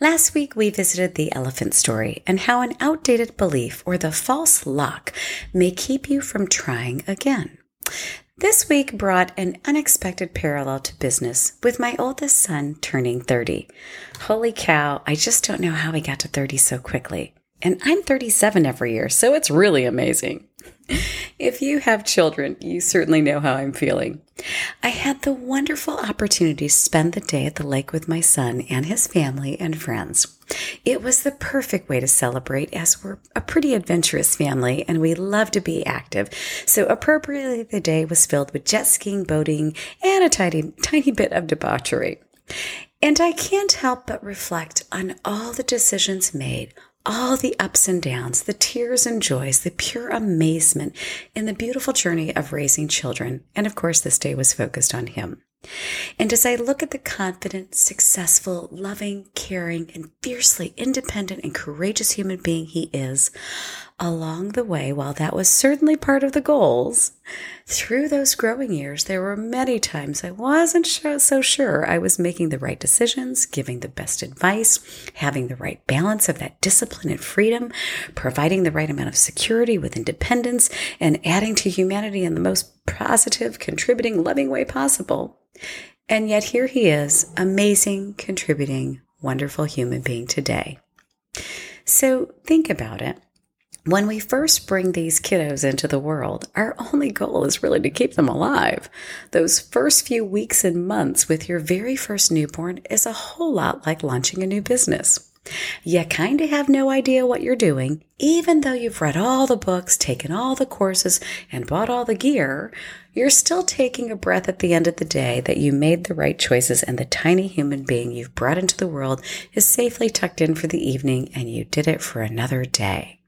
Last week, we visited the elephant story and how an outdated belief or the false lock may keep you from trying again. This week brought an unexpected parallel to business with my oldest son turning 30. Holy cow, I just don't know how he got to 30 so quickly. And I'm 37 every year, so it's really amazing. If you have children, you certainly know how I'm feeling. I had the wonderful opportunity to spend the day at the lake with my son and his family and friends. It was the perfect way to celebrate as we're a pretty adventurous family and we love to be active. So appropriately, the day was filled with jet skiing, boating, and a tiny, tiny bit of debauchery. And I can't help but reflect on all the decisions made, all the ups and downs, the tears and joys, the pure amazement in the beautiful journey of raising children. And of course, this day was focused on him. And as I look at the confident, successful, loving, caring, and fiercely independent and courageous human being he is, along the way, while that was certainly part of the goals, through those growing years, there were many times I wasn't so sure I was making the right decisions, giving the best advice, having the right balance of that discipline and freedom, providing the right amount of security with independence, and adding to humanity in the most positive, contributing, loving way possible. And yet here he is, amazing, contributing, wonderful human being today. So think about it. When we first bring these kiddos into the world, our only goal is really to keep them alive. Those first few weeks and months with your very first newborn is a whole lot like launching a new business. You kind of have no idea what you're doing, even though you've read all the books, taken all the courses, and bought all the gear. You're still taking a breath at the end of the day that you made the right choices and the tiny human being you've brought into the world is safely tucked in for the evening and you did it for another day.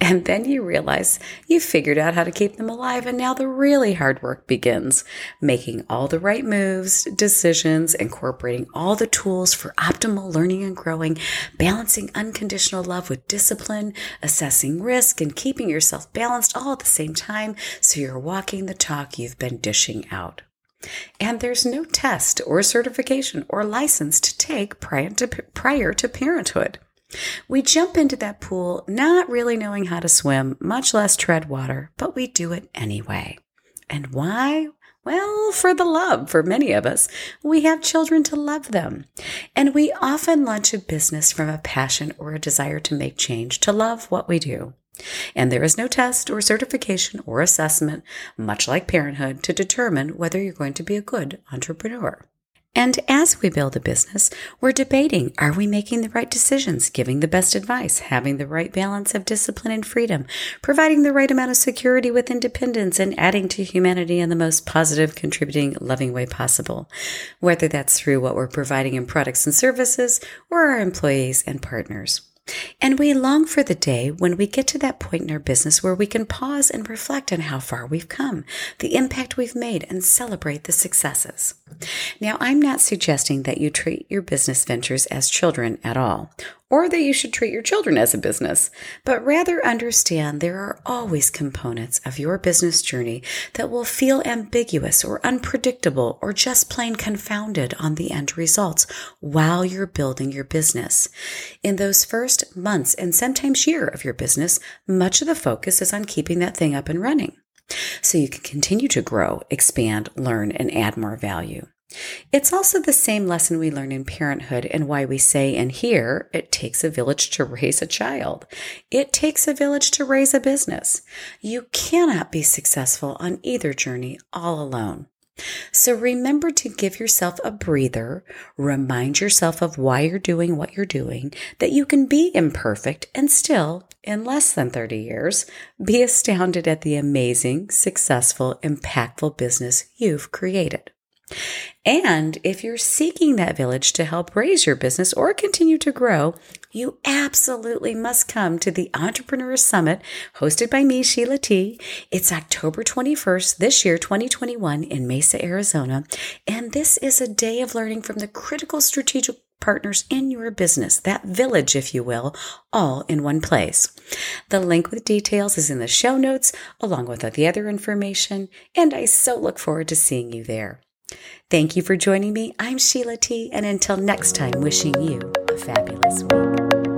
And then you realize you figured out how to keep them alive, and now the really hard work begins making all the right moves, decisions, incorporating all the tools for optimal learning and growing, balancing unconditional love with discipline, assessing risk, and keeping yourself balanced all at the same time so you're walking the talk you've been dishing out. And there's no test or certification or license to take prior to, prior to parenthood. We jump into that pool not really knowing how to swim, much less tread water, but we do it anyway. And why? Well, for the love, for many of us. We have children to love them. And we often launch a business from a passion or a desire to make change, to love what we do. And there is no test or certification or assessment, much like parenthood, to determine whether you're going to be a good entrepreneur. And as we build a business, we're debating are we making the right decisions, giving the best advice, having the right balance of discipline and freedom, providing the right amount of security with independence, and adding to humanity in the most positive, contributing, loving way possible, whether that's through what we're providing in products and services or our employees and partners. And we long for the day when we get to that point in our business where we can pause and reflect on how far we've come, the impact we've made, and celebrate the successes. Now, I'm not suggesting that you treat your business ventures as children at all, or that you should treat your children as a business, but rather understand there are always components of your business journey that will feel ambiguous or unpredictable or just plain confounded on the end results while you're building your business. In those first months and sometimes year of your business, much of the focus is on keeping that thing up and running. So you can continue to grow, expand, learn, and add more value. It's also the same lesson we learn in parenthood and why we say and hear it takes a village to raise a child. It takes a village to raise a business. You cannot be successful on either journey all alone. So remember to give yourself a breather, remind yourself of why you're doing what you're doing, that you can be imperfect and still, in less than 30 years, be astounded at the amazing, successful, impactful business you've created. And if you're seeking that village to help raise your business or continue to grow, you absolutely must come to the Entrepreneur Summit hosted by me, Sheila T. It's October 21st this year, 2021 in Mesa, Arizona. And this is a day of learning from the critical strategic partners in your business, that village, if you will, all in one place. The link with details is in the show notes, along with all the other information, and I so look forward to seeing you there. Thank you for joining me. I'm Sheila T, and until next time, wishing you a fabulous week.